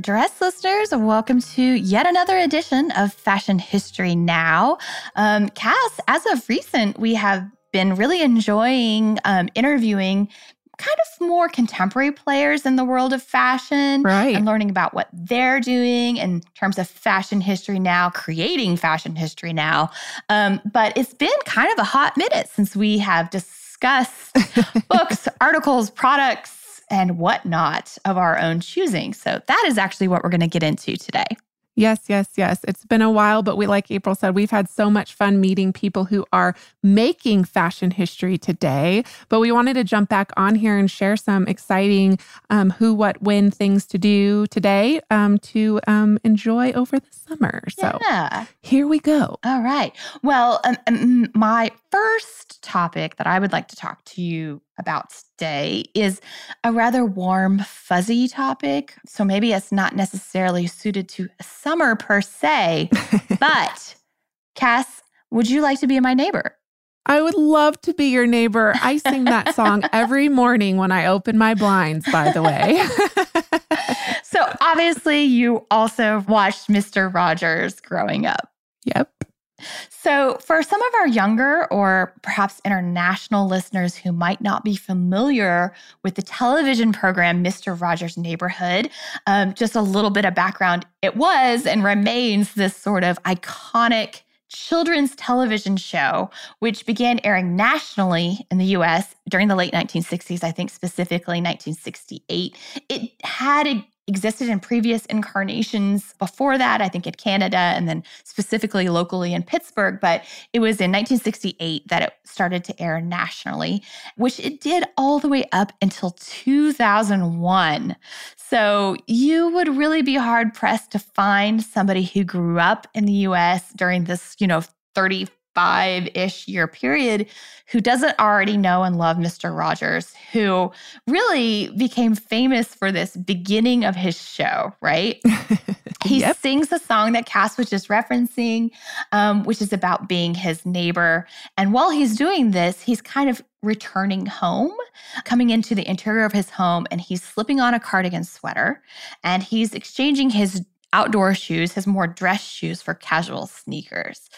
Dress listeners, welcome to yet another edition of Fashion History Now. Um, Cass, as of recent, we have been really enjoying um, interviewing kind of more contemporary players in the world of fashion right. and learning about what they're doing in terms of fashion history now, creating fashion history now. Um, but it's been kind of a hot minute since we have discussed books, articles, products, and whatnot of our own choosing. So that is actually what we're going to get into today. Yes, yes, yes. It's been a while, but we, like April said, we've had so much fun meeting people who are making fashion history today. But we wanted to jump back on here and share some exciting um, who, what, when things to do today um, to um, enjoy over the summer. So yeah. here we go. All right. Well, um, um, my first topic that I would like to talk to you about today is a rather warm, fuzzy topic. So maybe it's not necessarily suited to summer per se, but Cass, would you like to be my neighbor? I would love to be your neighbor. I sing that song every morning when I open my blinds, by the way. so obviously, you also watched Mr. Rogers growing up. Yep. So, for some of our younger or perhaps international listeners who might not be familiar with the television program Mr. Rogers' Neighborhood, um, just a little bit of background. It was and remains this sort of iconic children's television show, which began airing nationally in the US during the late 1960s, I think specifically 1968. It had a existed in previous incarnations before that, I think in Canada and then specifically locally in Pittsburgh. But it was in 1968 that it started to air nationally, which it did all the way up until 2001. So you would really be hard pressed to find somebody who grew up in the US during this, you know, 30, five ish year period who doesn't already know and love Mr. Rogers, who really became famous for this beginning of his show, right? he yep. sings the song that Cass was just referencing, um, which is about being his neighbor. And while he's doing this, he's kind of returning home, coming into the interior of his home, and he's slipping on a cardigan sweater and he's exchanging his outdoor shoes, his more dress shoes for casual sneakers.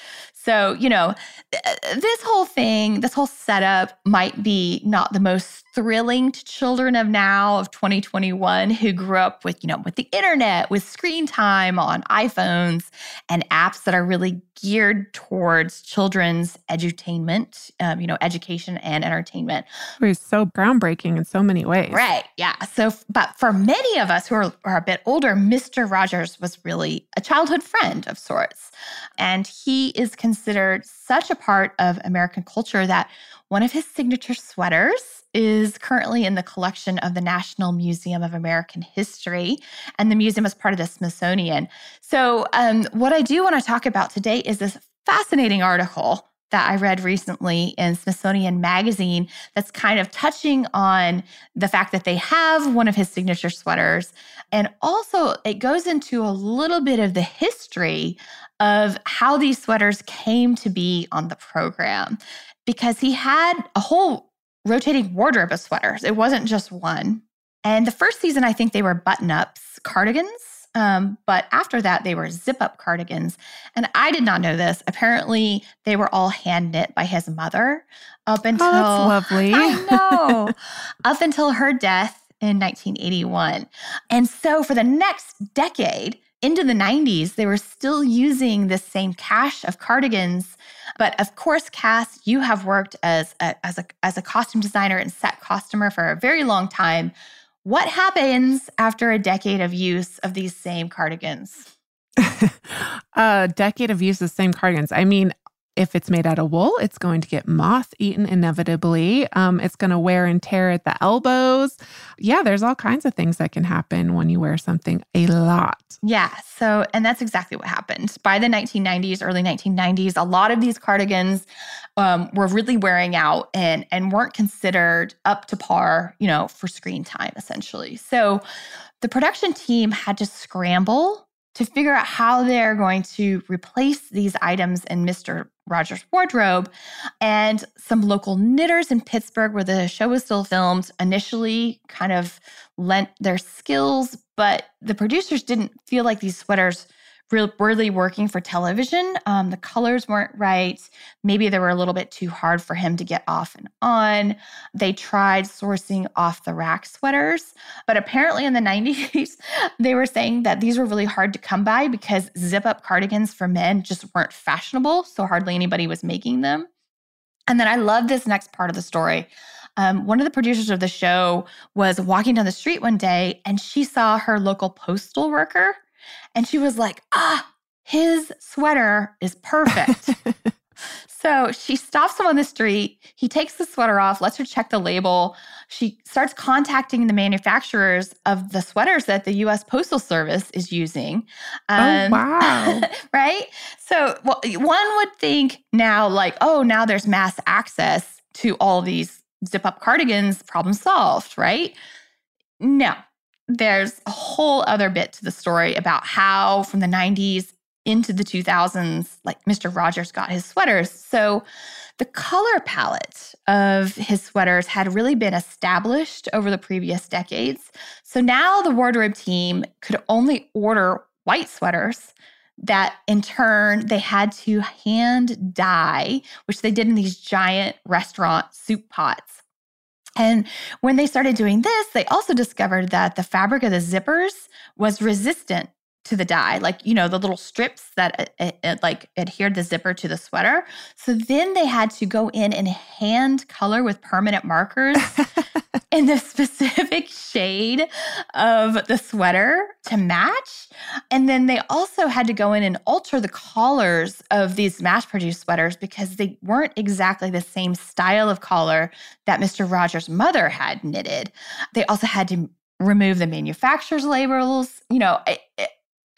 So, you know, this whole thing, this whole setup might be not the most thrilling to children of now of 2021 who grew up with, you know, with the internet, with screen time on iPhones and apps that are really geared towards children's edutainment, um, you know, education and entertainment. It was so groundbreaking in so many ways. Right. Yeah. So, but for many of us who are, are a bit older, Mr. Rogers was really a childhood friend of sorts. And he is considered such a part of American culture that one of his signature sweaters is currently in the collection of the National Museum of American History, and the museum is part of the Smithsonian. So, um, what I do want to talk about today is this fascinating article that I read recently in Smithsonian Magazine that's kind of touching on the fact that they have one of his signature sweaters. And also, it goes into a little bit of the history of how these sweaters came to be on the program because he had a whole rotating wardrobe of sweaters. It wasn't just one. And the first season, I think they were button ups, cardigans. Um, but after that, they were zip up cardigans. And I did not know this. Apparently, they were all hand knit by his mother up until. Oh, that's lovely. I know. up until her death in 1981. And so for the next decade, into the 90s, they were still using the same cache of cardigans but of course, Cass, you have worked as a, as a, as a costume designer and set costumer for a very long time. What happens after a decade of use of these same cardigans? a decade of use of the same cardigans. I mean, If it's made out of wool, it's going to get moth eaten inevitably. Um, it's going to wear and tear at the elbows. Yeah, there's all kinds of things that can happen when you wear something a lot. Yeah. So, and that's exactly what happened. By the 1990s, early 1990s, a lot of these cardigans um, were really wearing out and and weren't considered up to par, you know, for screen time essentially. So, the production team had to scramble to figure out how they're going to replace these items in Mr. Rogers' wardrobe. And some local knitters in Pittsburgh, where the show was still filmed, initially kind of lent their skills, but the producers didn't feel like these sweaters really working for television. Um, the colors weren't right. Maybe they were a little bit too hard for him to get off and on. They tried sourcing off the rack sweaters, but apparently in the 90s, they were saying that these were really hard to come by because zip up cardigans for men just weren't fashionable. So hardly anybody was making them. And then I love this next part of the story. Um, one of the producers of the show was walking down the street one day and she saw her local postal worker and she was like, ah, his sweater is perfect. so she stops him on the street. He takes the sweater off, lets her check the label. She starts contacting the manufacturers of the sweaters that the US Postal Service is using. Oh, um, oh, wow. right? So well, one would think now, like, oh, now there's mass access to all these zip up cardigans, problem solved, right? No, there's a whole other bit to the story about how from the 90s into the 2000s, like Mr. Rogers got his sweaters. So the color palette of his sweaters had really been established over the previous decades. So now the wardrobe team could only order white sweaters that in turn they had to hand dye, which they did in these giant restaurant soup pots. And when they started doing this, they also discovered that the fabric of the zippers was resistant to the dye, like, you know, the little strips that it, it, like adhered the zipper to the sweater. So then they had to go in and hand color with permanent markers in the specific shade of the sweater to match. And then they also had to go in and alter the collars of these mass produced sweaters because they weren't exactly the same style of collar that Mr. Rogers' mother had knitted. They also had to remove the manufacturer's labels. You know, it, it,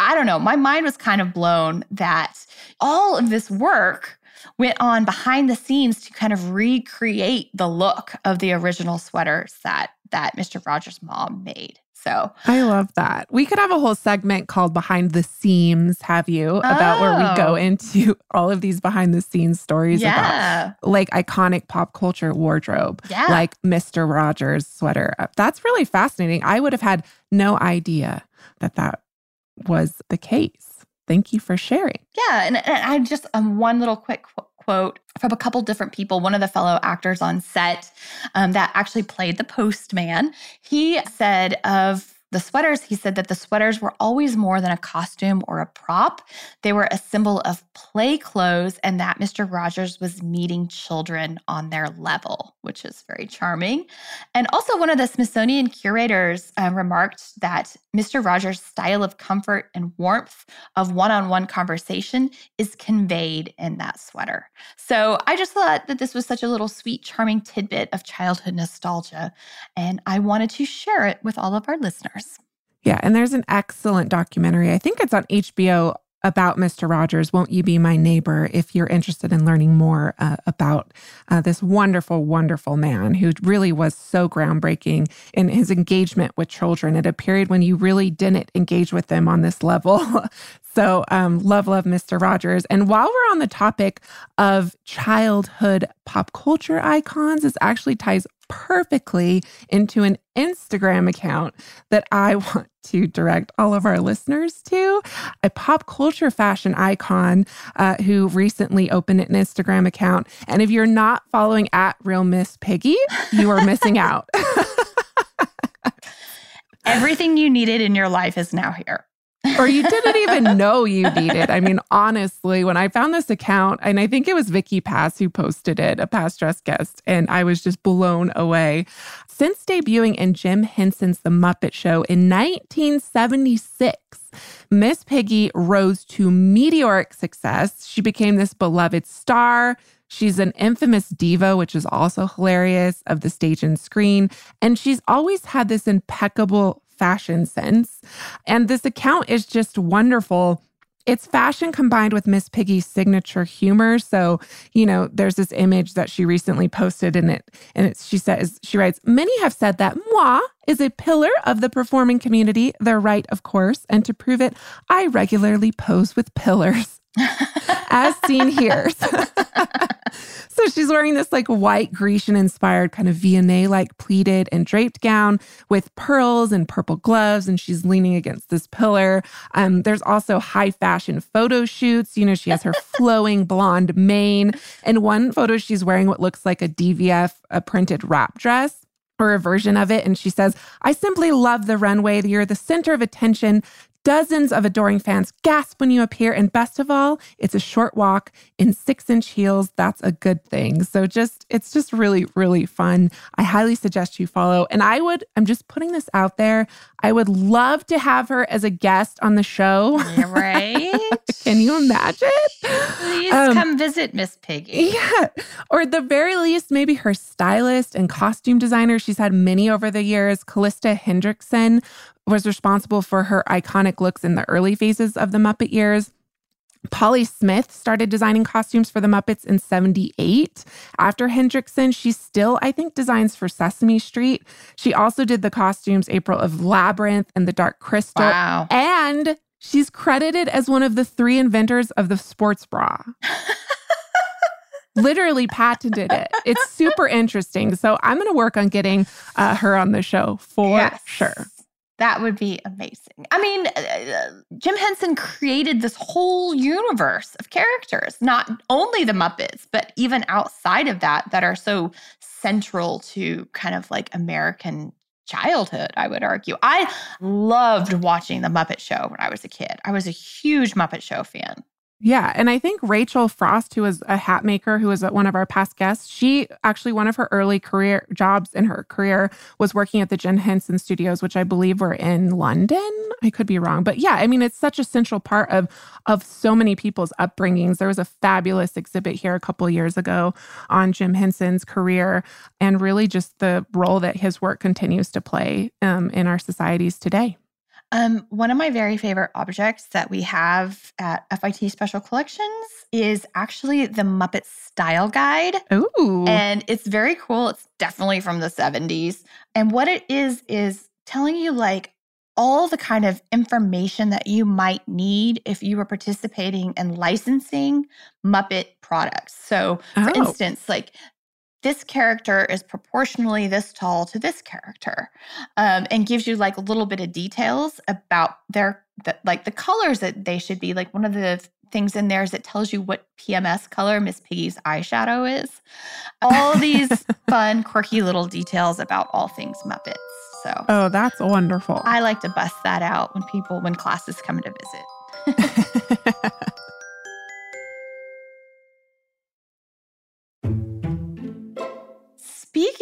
I don't know, my mind was kind of blown that all of this work went on behind the scenes to kind of recreate the look of the original sweaters that that Mr. Rogers' mom made. So I love that. We could have a whole segment called Behind the Seams, have you, about oh. where we go oh. into all of these behind the scenes stories yeah. about like iconic pop culture wardrobe, yeah. like Mr. Rogers' sweater. That's really fascinating. I would have had no idea that that was the case. Thank you for sharing. Yeah. And, and I just, um, one little quick qu- quote from a couple different people. One of the fellow actors on set um, that actually played the postman, he said of the sweaters, he said that the sweaters were always more than a costume or a prop. They were a symbol of play clothes and that Mr. Rogers was meeting children on their level, which is very charming. And also, one of the Smithsonian curators uh, remarked that Mr. Rogers' style of comfort and warmth of one on one conversation is conveyed in that sweater. So I just thought that this was such a little sweet, charming tidbit of childhood nostalgia. And I wanted to share it with all of our listeners. Yeah, and there's an excellent documentary. I think it's on HBO about Mr. Rogers, Won't You Be My Neighbor, if you're interested in learning more uh, about uh, this wonderful, wonderful man who really was so groundbreaking in his engagement with children at a period when you really didn't engage with them on this level. so, um, love, love Mr. Rogers. And while we're on the topic of childhood pop culture icons, this actually ties perfectly into an Instagram account that I want to direct all of our listeners to. A pop culture fashion icon uh, who recently opened an Instagram account. And if you're not following at Real Miss Piggy, you are missing out. Everything you needed in your life is now here or you didn't even know you needed. I mean, honestly, when I found this account, and I think it was Vicky Pass who posted it, a past dress guest, and I was just blown away. Since debuting in Jim Henson's The Muppet Show in 1976, Miss Piggy rose to meteoric success. She became this beloved star. She's an infamous diva, which is also hilarious, of the stage and screen. And she's always had this impeccable fashion sense. And this account is just wonderful it's fashion combined with Miss Piggy's signature humor. So, you know, there's this image that she recently posted in it, and it's, she says, she writes, Many have said that moi is a pillar of the performing community. They're right, of course. And to prove it, I regularly pose with pillars, as seen here. so she's wearing this like white Grecian inspired kind of Viennese like pleated and draped gown with pearls and purple gloves, and she's leaning against this pillar. Um, there's also high fashion photo shoots. You know, she has her flowing blonde mane. In one photo, she's wearing what looks like a DVF, a printed wrap dress or a version of it. And she says, I simply love the runway. You're the center of attention. Dozens of adoring fans gasp when you appear. And best of all, it's a short walk in six inch heels. That's a good thing. So just, it's just really, really fun. I highly suggest you follow. And I would, I'm just putting this out there. I would love to have her as a guest on the show. right. Can you imagine? Please um, come visit Miss Piggy. Yeah. Or at the very least, maybe her stylist and costume designer. She's had many over the years, Calista Hendrickson, was responsible for her iconic looks in the early phases of the Muppet years. Polly Smith started designing costumes for the Muppets in 78. After Hendrickson, she still, I think, designs for Sesame Street. She also did the costumes, April, of Labyrinth and the Dark Crystal. Wow. And she's credited as one of the three inventors of the sports bra. Literally patented it. It's super interesting. So I'm going to work on getting uh, her on the show for yes. sure. That would be amazing. I mean, uh, Jim Henson created this whole universe of characters, not only the Muppets, but even outside of that, that are so central to kind of like American childhood, I would argue. I loved watching The Muppet Show when I was a kid. I was a huge Muppet Show fan. Yeah. And I think Rachel Frost, who was a hat maker, who was one of our past guests, she actually, one of her early career jobs in her career was working at the Jim Henson Studios, which I believe were in London. I could be wrong. But yeah, I mean, it's such a central part of, of so many people's upbringings. There was a fabulous exhibit here a couple years ago on Jim Henson's career and really just the role that his work continues to play um, in our societies today. Um, one of my very favorite objects that we have at FIT Special Collections is actually the Muppet Style Guide. Ooh. And it's very cool. It's definitely from the 70s. And what it is, is telling you like all the kind of information that you might need if you were participating in licensing Muppet products. So, for oh. instance, like this character is proportionally this tall to this character um, and gives you like a little bit of details about their the, like the colors that they should be. Like one of the things in there is it tells you what pms color miss piggy's eyeshadow is. All these fun quirky little details about all things muppets so oh that's wonderful. I like to bust that out when people when classes come to visit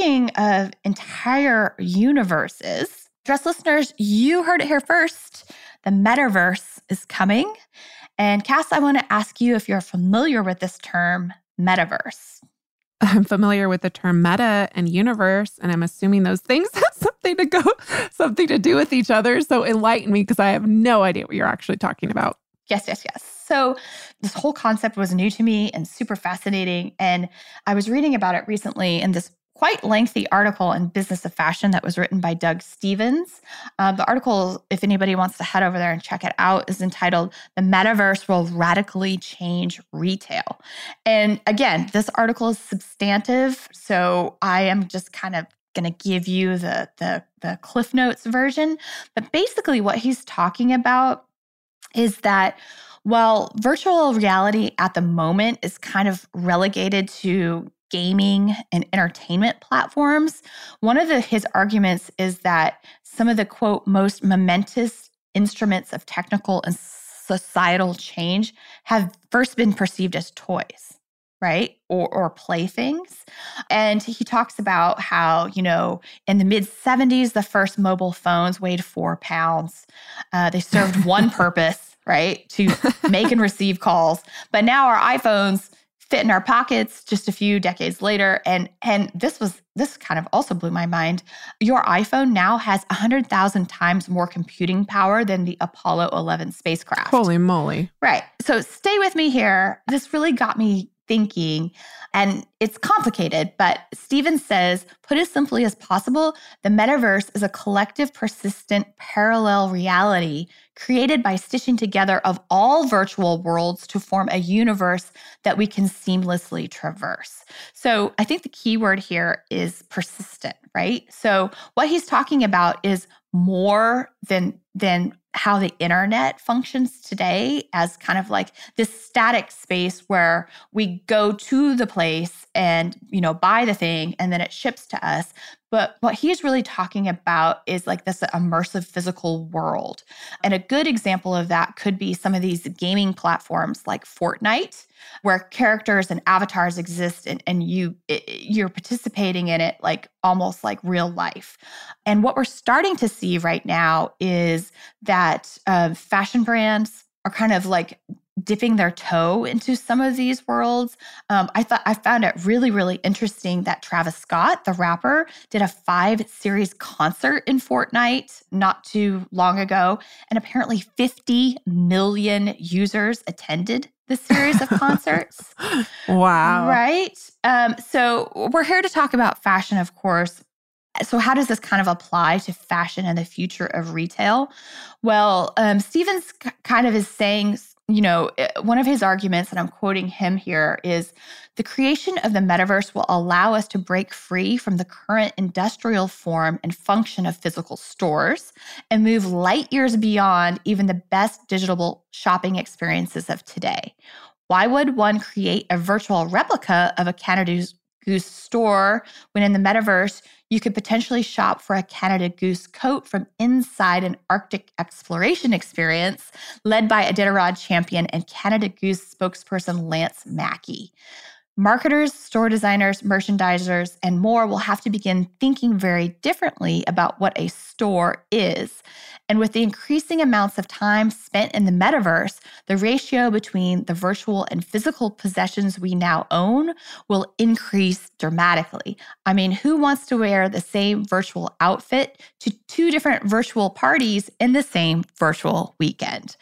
Speaking of entire universes, dress listeners, you heard it here first. The metaverse is coming. And Cass, I want to ask you if you're familiar with this term, metaverse. I'm familiar with the term meta and universe, and I'm assuming those things have something to go, something to do with each other. So enlighten me because I have no idea what you're actually talking about. Yes, yes, yes. So, this whole concept was new to me and super fascinating. And I was reading about it recently in this quite lengthy article in Business of Fashion that was written by Doug Stephens. Uh, the article, if anybody wants to head over there and check it out, is entitled The Metaverse Will Radically Change Retail. And again, this article is substantive. So I am just kind of going to give you the, the, the Cliff Notes version. But basically, what he's talking about is that while virtual reality at the moment is kind of relegated to gaming and entertainment platforms. One of the, his arguments is that some of the quote most momentous instruments of technical and societal change have first been perceived as toys. right? Or, or playthings. And he talks about how, you know, in the mid 70s, the first mobile phones weighed four pounds. Uh, they served one purpose, right? To make and receive calls. But now our iPhones fit in our pockets just a few decades later. And and this was this kind of also blew my mind. Your iphone now has 100000 times more computing power than the apollo 11 spacecraft. Holy moly. Right. So stay with me here. This really got me thinking. And it's complicated, but Steven says, put as simply as possible, the metaverse is a collective, persistent, parallel reality created by stitching together of all virtual worlds to form a universe that we can seamlessly traverse. So I think the key word here is persistent, right? So what he's talking about is more than than how the internet functions today as kind of like this static space where we go to the place and you know buy the thing and then it ships to us but what he's really talking about is like this immersive physical world. And a good example of that could be some of these gaming platforms like Fortnite where characters and avatars exist and, and you you're participating in it like almost like real life. And what we're starting to see right now is that uh, fashion brands are kind of like dipping their toe into some of these worlds. Um, I thought I found it really, really interesting that Travis Scott, the rapper, did a five series concert in Fortnite not too long ago. And apparently 50 million users attended the series of concerts. wow. Right. Um, so we're here to talk about fashion, of course. So, how does this kind of apply to fashion and the future of retail? Well, um, Stephens kind of is saying you know, eh, one of his arguments, and I'm quoting him here, is the creation of the metaverse will allow us to break free from the current industrial form and function of physical stores and move light years beyond even the best digital shopping experiences of today. Why would one create a virtual replica of a Canada Goose store when in the metaverse you could potentially shop for a Canada Goose coat from inside an Arctic exploration experience led by Iditarod champion and Canada Goose spokesperson Lance Mackey. Marketers, store designers, merchandisers, and more will have to begin thinking very differently about what a store is. And with the increasing amounts of time spent in the metaverse, the ratio between the virtual and physical possessions we now own will increase dramatically. I mean, who wants to wear the same virtual outfit to two different virtual parties in the same virtual weekend?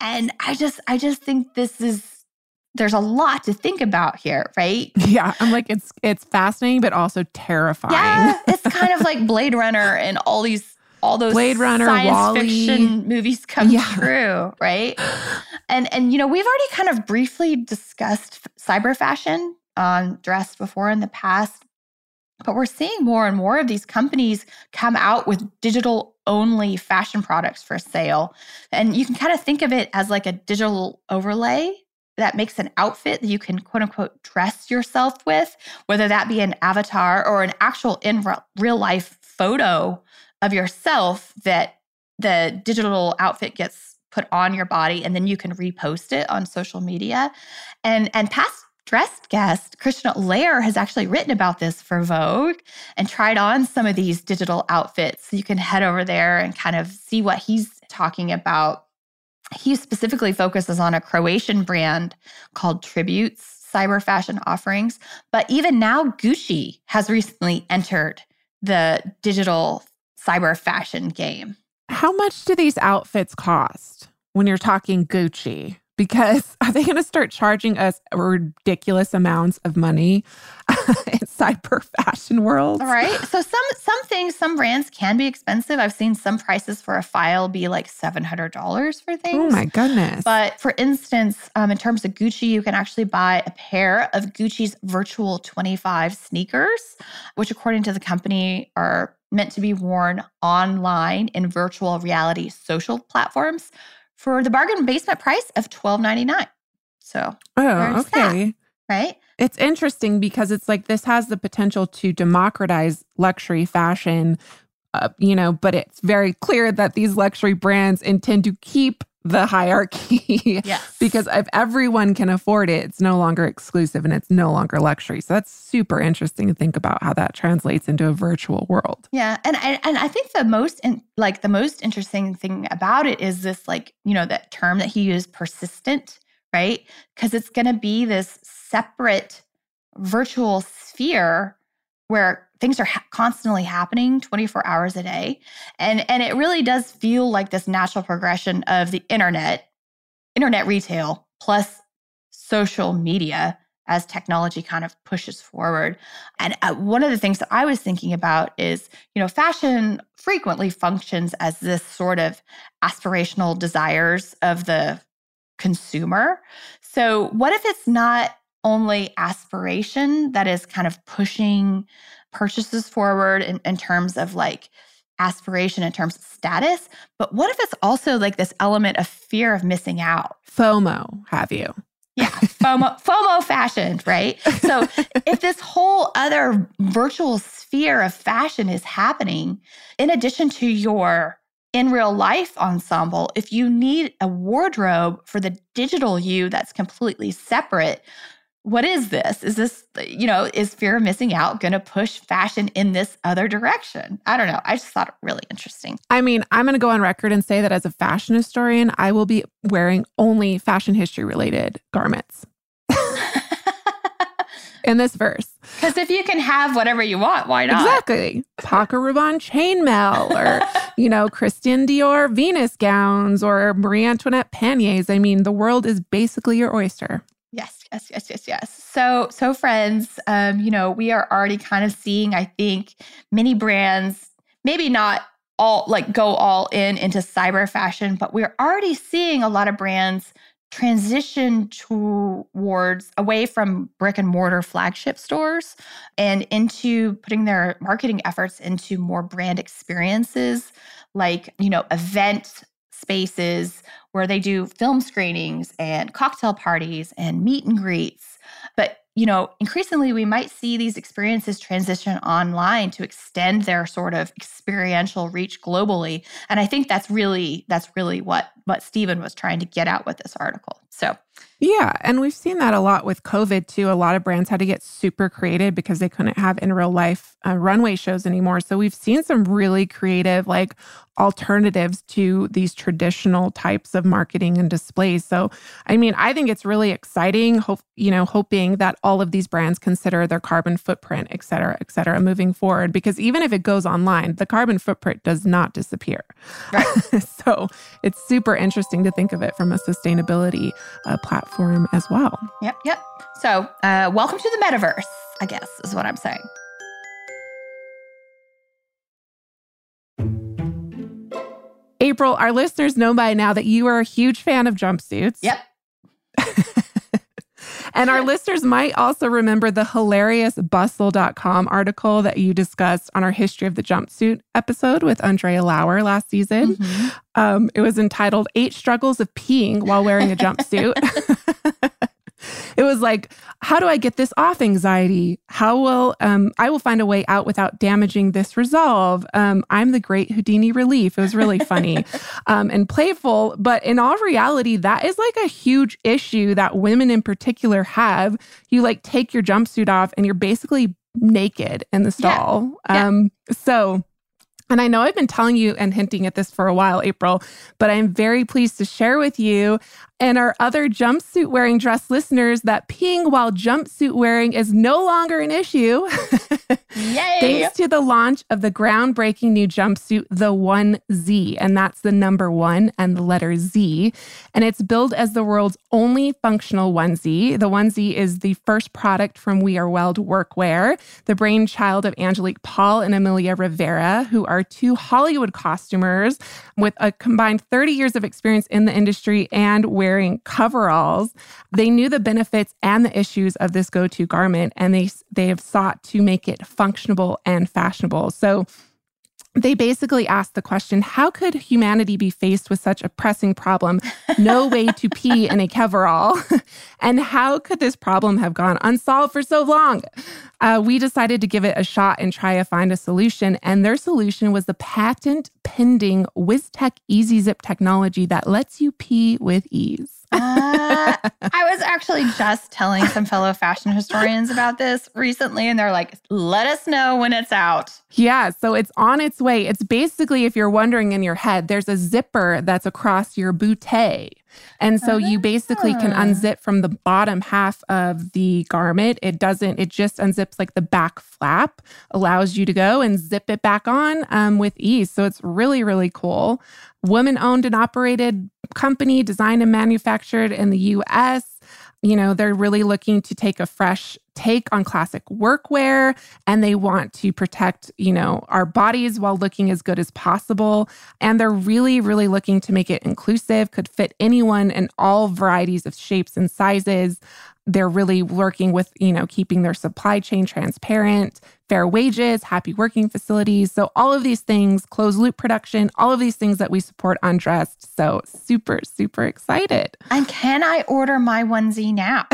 And I just I just think this is there's a lot to think about here, right? Yeah, I'm like it's it's fascinating but also terrifying. Yeah, it's kind of like Blade Runner and all these all those Blade Runner, science WALL-E. fiction movies come Yeah. true, right? And and you know we've already kind of briefly discussed cyber fashion on dress before in the past, but we're seeing more and more of these companies come out with digital only fashion products for sale, and you can kind of think of it as like a digital overlay that makes an outfit that you can quote unquote dress yourself with, whether that be an avatar or an actual in real life photo of yourself that the digital outfit gets put on your body and then you can repost it on social media. And and past dressed guest Krishna Lair has actually written about this for Vogue and tried on some of these digital outfits. So you can head over there and kind of see what he's talking about he specifically focuses on a Croatian brand called Tributes cyber fashion offerings. But even now, Gucci has recently entered the digital cyber fashion game. How much do these outfits cost when you're talking Gucci? Because are they going to start charging us ridiculous amounts of money cyber fashion world? All right. So some some things, some brands can be expensive. I've seen some prices for a file be like seven hundred dollars for things. Oh my goodness. But for instance, um, in terms of Gucci, you can actually buy a pair of Gucci's virtual 25 sneakers, which, according to the company, are meant to be worn online in virtual reality social platforms for the bargain basement price of $12.99. So, oh, there's that. Right? It's interesting because it's like this has the potential to democratize luxury fashion uh, you know, but it's very clear that these luxury brands intend to keep the hierarchy. Yes. because if everyone can afford it, it's no longer exclusive and it's no longer luxury. So that's super interesting to think about how that translates into a virtual world. Yeah, and I and I think the most in, like the most interesting thing about it is this like you know that term that he used persistent, right? Because it's going to be this separate virtual sphere where things are ha- constantly happening 24 hours a day and and it really does feel like this natural progression of the internet internet retail plus social media as technology kind of pushes forward. And uh, one of the things that i was thinking about is you know fashion frequently functions as this sort of aspirational desires of the consumer. So what if it's not only aspiration that is kind of pushing purchases forward in, in terms of like aspiration in terms of status. But what if it's also like this element of fear of missing out? FOMO, have you? Yeah, FOMO, FOMO fashion, right? So if this whole other virtual sphere of fashion is happening, in addition to your in real life ensemble, if you need a wardrobe for the digital you that's completely separate, what is this? Is this, you know, is fear of missing out going to push fashion in this other direction? I don't know. I just thought it really interesting. I mean, I'm going to go on record and say that as a fashion historian, I will be wearing only fashion history related garments in this verse. Because if you can have whatever you want, why not? Exactly. Paco Rabanne chainmail or, you know, Christian Dior Venus gowns or Marie Antoinette panniers. I mean, the world is basically your oyster. Yes, yes, yes, yes, yes. So, so friends, um, you know, we are already kind of seeing, I think, many brands, maybe not all like go all in into cyber fashion, but we're already seeing a lot of brands transition towards away from brick and mortar flagship stores and into putting their marketing efforts into more brand experiences like you know event spaces where they do film screenings and cocktail parties and meet and greets. But you know, increasingly we might see these experiences transition online to extend their sort of experiential reach globally. And I think that's really that's really what what Stephen was trying to get out with this article. So yeah. And we've seen that a lot with COVID too. A lot of brands had to get super creative because they couldn't have in real life uh, runway shows anymore. So we've seen some really creative, like alternatives to these traditional types of marketing and displays. So, I mean, I think it's really exciting, hope, you know, hoping that all of these brands consider their carbon footprint, et cetera, et cetera, moving forward. Because even if it goes online, the carbon footprint does not disappear. Right. so it's super interesting to think of it from a sustainability uh, platform as well. Yep, yep. So, uh, welcome to the metaverse, I guess, is what I'm saying. April, our listeners know by now that you are a huge fan of jumpsuits. Yep. And our listeners might also remember the hilarious bustle.com article that you discussed on our history of the jumpsuit episode with Andrea Lauer last season. Mm-hmm. Um, it was entitled Eight Struggles of Peeing While Wearing a Jumpsuit. it was like, how do I get this off anxiety? How will um, I will find a way out without damaging this resolve? Um, I'm the great Houdini relief. It was really funny um, and playful, but in all reality, that is like a huge issue that women in particular have. You like take your jumpsuit off and you're basically naked in the stall. Yeah. Um, so and I know I've been telling you and hinting at this for a while, April, but I'm very pleased to share with you and our other jumpsuit wearing dress listeners that peeing while jumpsuit wearing is no longer an issue. Yay! Thanks to the launch of the groundbreaking new jumpsuit, the 1Z, and that's the number one and the letter Z. And it's billed as the world's only functional onesie. The onesie is the first product from We Are Weld Workwear, the brainchild of Angelique Paul and Amelia Rivera, who are two Hollywood costumers with a combined 30 years of experience in the industry and wearing coveralls. They knew the benefits and the issues of this go-to garment, and they they have sought to make it functional and fashionable. So they basically asked the question how could humanity be faced with such a pressing problem? No way to pee in a coverall. And how could this problem have gone unsolved for so long? Uh, we decided to give it a shot and try to find a solution. And their solution was the patent pending wiztech easy zip technology that lets you pee with ease uh, I was actually just telling some fellow fashion historians about this recently, and they're like, let us know when it's out. Yeah, so it's on its way. It's basically, if you're wondering in your head, there's a zipper that's across your bootay. And so you basically can ah. unzip from the bottom half of the garment. It doesn't, it just unzips like the back flap, allows you to go and zip it back on um, with ease. So it's really, really cool. Woman owned and operated company, designed and manufactured in the US. You know, they're really looking to take a fresh take on classic workwear and they want to protect, you know, our bodies while looking as good as possible. And they're really, really looking to make it inclusive, could fit anyone in all varieties of shapes and sizes they're really working with, you know, keeping their supply chain transparent, fair wages, happy working facilities. So all of these things, closed loop production, all of these things that we support Undressed. So super, super excited. And can I order my onesie now?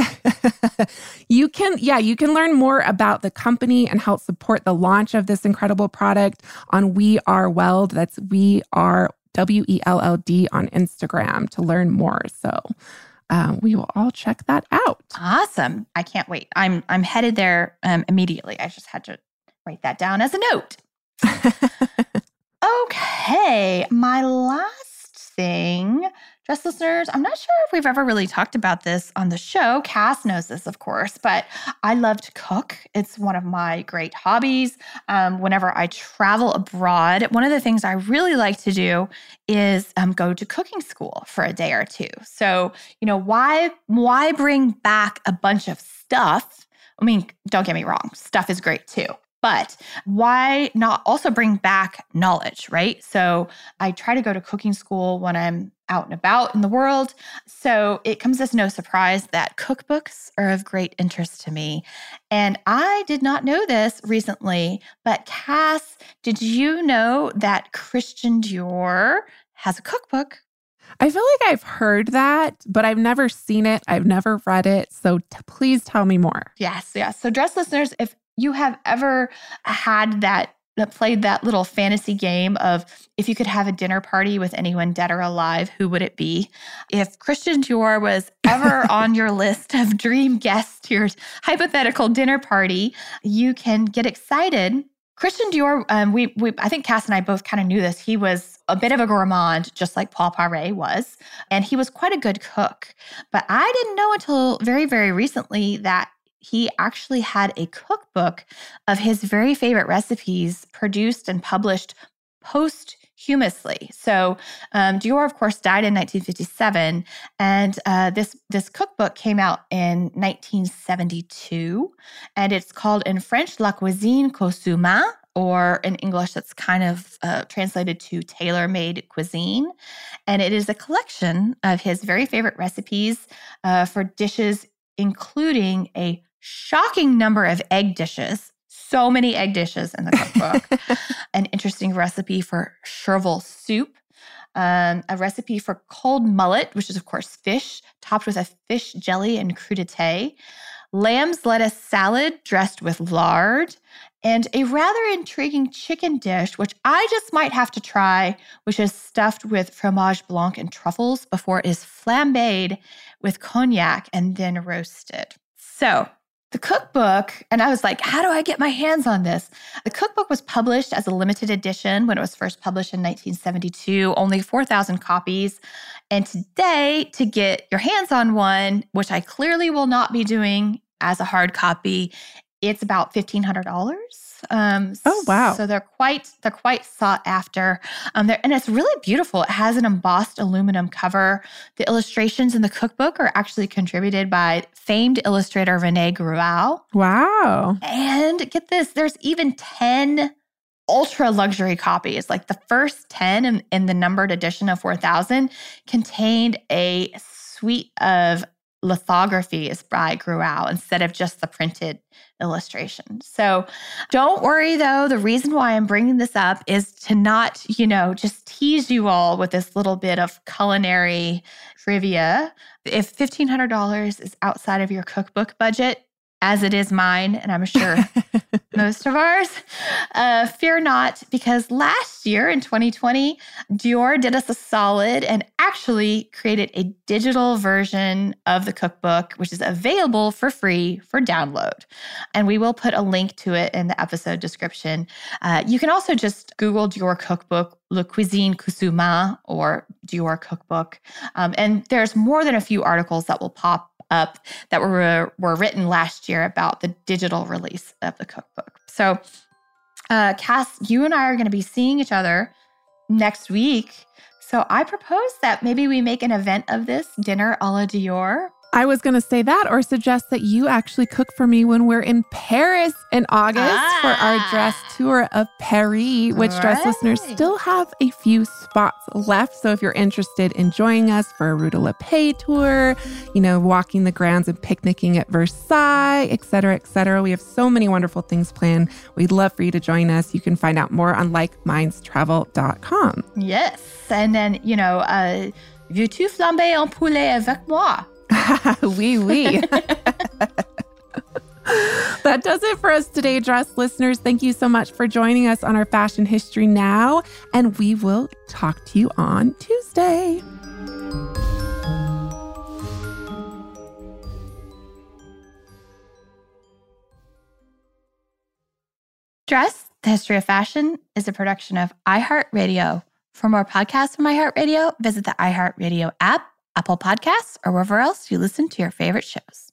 you can, yeah, you can learn more about the company and help support the launch of this incredible product on We Are Weld. That's We Are W E L L D on Instagram to learn more. So uh, we will all check that out. Awesome! I can't wait. I'm I'm headed there um, immediately. I just had to write that down as a note. okay, my last thing Dress listeners, I'm not sure if we've ever really talked about this on the show. Cass knows this, of course, but I love to cook. It's one of my great hobbies. Um, whenever I travel abroad, one of the things I really like to do is um, go to cooking school for a day or two. So, you know, why why bring back a bunch of stuff? I mean, don't get me wrong, stuff is great too. But why not also bring back knowledge, right? So I try to go to cooking school when I'm out and about in the world. So it comes as no surprise that cookbooks are of great interest to me. And I did not know this recently, but Cass, did you know that Christian Dior has a cookbook? I feel like I've heard that, but I've never seen it. I've never read it. So t- please tell me more. Yes, yes. So, dress listeners, if you have ever had that that played that little fantasy game of if you could have a dinner party with anyone dead or alive, who would it be? If Christian Dior was ever on your list of dream guests to your hypothetical dinner party, you can get excited. Christian Dior, um, we, we, I think Cass and I both kind of knew this. He was a bit of a gourmand, just like Paul Poiret was, and he was quite a good cook. But I didn't know until very, very recently that he actually had a cookbook of his very favorite recipes produced and published posthumously. So um, Dior, of course, died in 1957, and uh, this this cookbook came out in 1972, and it's called in French La Cuisine Cousu-Main, or in English, that's kind of uh, translated to tailor made cuisine. And it is a collection of his very favorite recipes uh, for dishes, including a shocking number of egg dishes. So many egg dishes in the cookbook. An interesting recipe for chervil soup. Um, a recipe for cold mullet, which is, of course, fish, topped with a fish jelly and crudité, lamb's lettuce salad dressed with lard, and a rather intriguing chicken dish, which I just might have to try, which is stuffed with fromage blanc and truffles before it is flambéed with cognac and then roasted. So, the cookbook, and I was like, how do I get my hands on this? The cookbook was published as a limited edition when it was first published in 1972, only 4,000 copies. And today, to get your hands on one, which I clearly will not be doing as a hard copy, it's about $1,500. Um, oh wow! So they're quite they're quite sought after. Um, and it's really beautiful. It has an embossed aluminum cover. The illustrations in the cookbook are actually contributed by famed illustrator Rene Gruau. Wow! And get this, there's even ten ultra luxury copies. Like the first ten in, in the numbered edition of four thousand contained a suite of lithography is by Gruau instead of just the printed illustration. So don't worry though. The reason why I'm bringing this up is to not, you know, just tease you all with this little bit of culinary trivia. If $1,500 is outside of your cookbook budget, as it is mine, and I'm sure most of ours. Uh, fear not, because last year in 2020, Dior did us a solid and actually created a digital version of the cookbook, which is available for free for download. And we will put a link to it in the episode description. Uh, you can also just Google Dior cookbook, Le Cuisine Cousu-Main, or Dior cookbook. Um, and there's more than a few articles that will pop up that were, were written last year about the digital release of the cookbook. So, uh, Cass, you and I are going to be seeing each other next week. So I propose that maybe we make an event of this dinner a la Dior. I was going to say that or suggest that you actually cook for me when we're in Paris in August ah. for our ah. dress tour of Paris, which right. dress listeners still have a few spots left. So if you're interested in joining us for a Rue de la Paix tour, you know, walking the grounds and picnicking at Versailles, et cetera, et cetera, we have so many wonderful things planned. We'd love for you to join us. You can find out more on likemindstravel.com. Yes. And then, you know, uh, veux-tu flamber en poulet avec moi? oui, oui. that does it for us today, dress listeners. Thank you so much for joining us on our fashion history now, and we will talk to you on Tuesday. Dress, the History of Fashion, is a production of iHeartRadio. For more podcasts from iHeartRadio, visit the iHeartRadio app Apple Podcasts, or wherever else you listen to your favorite shows.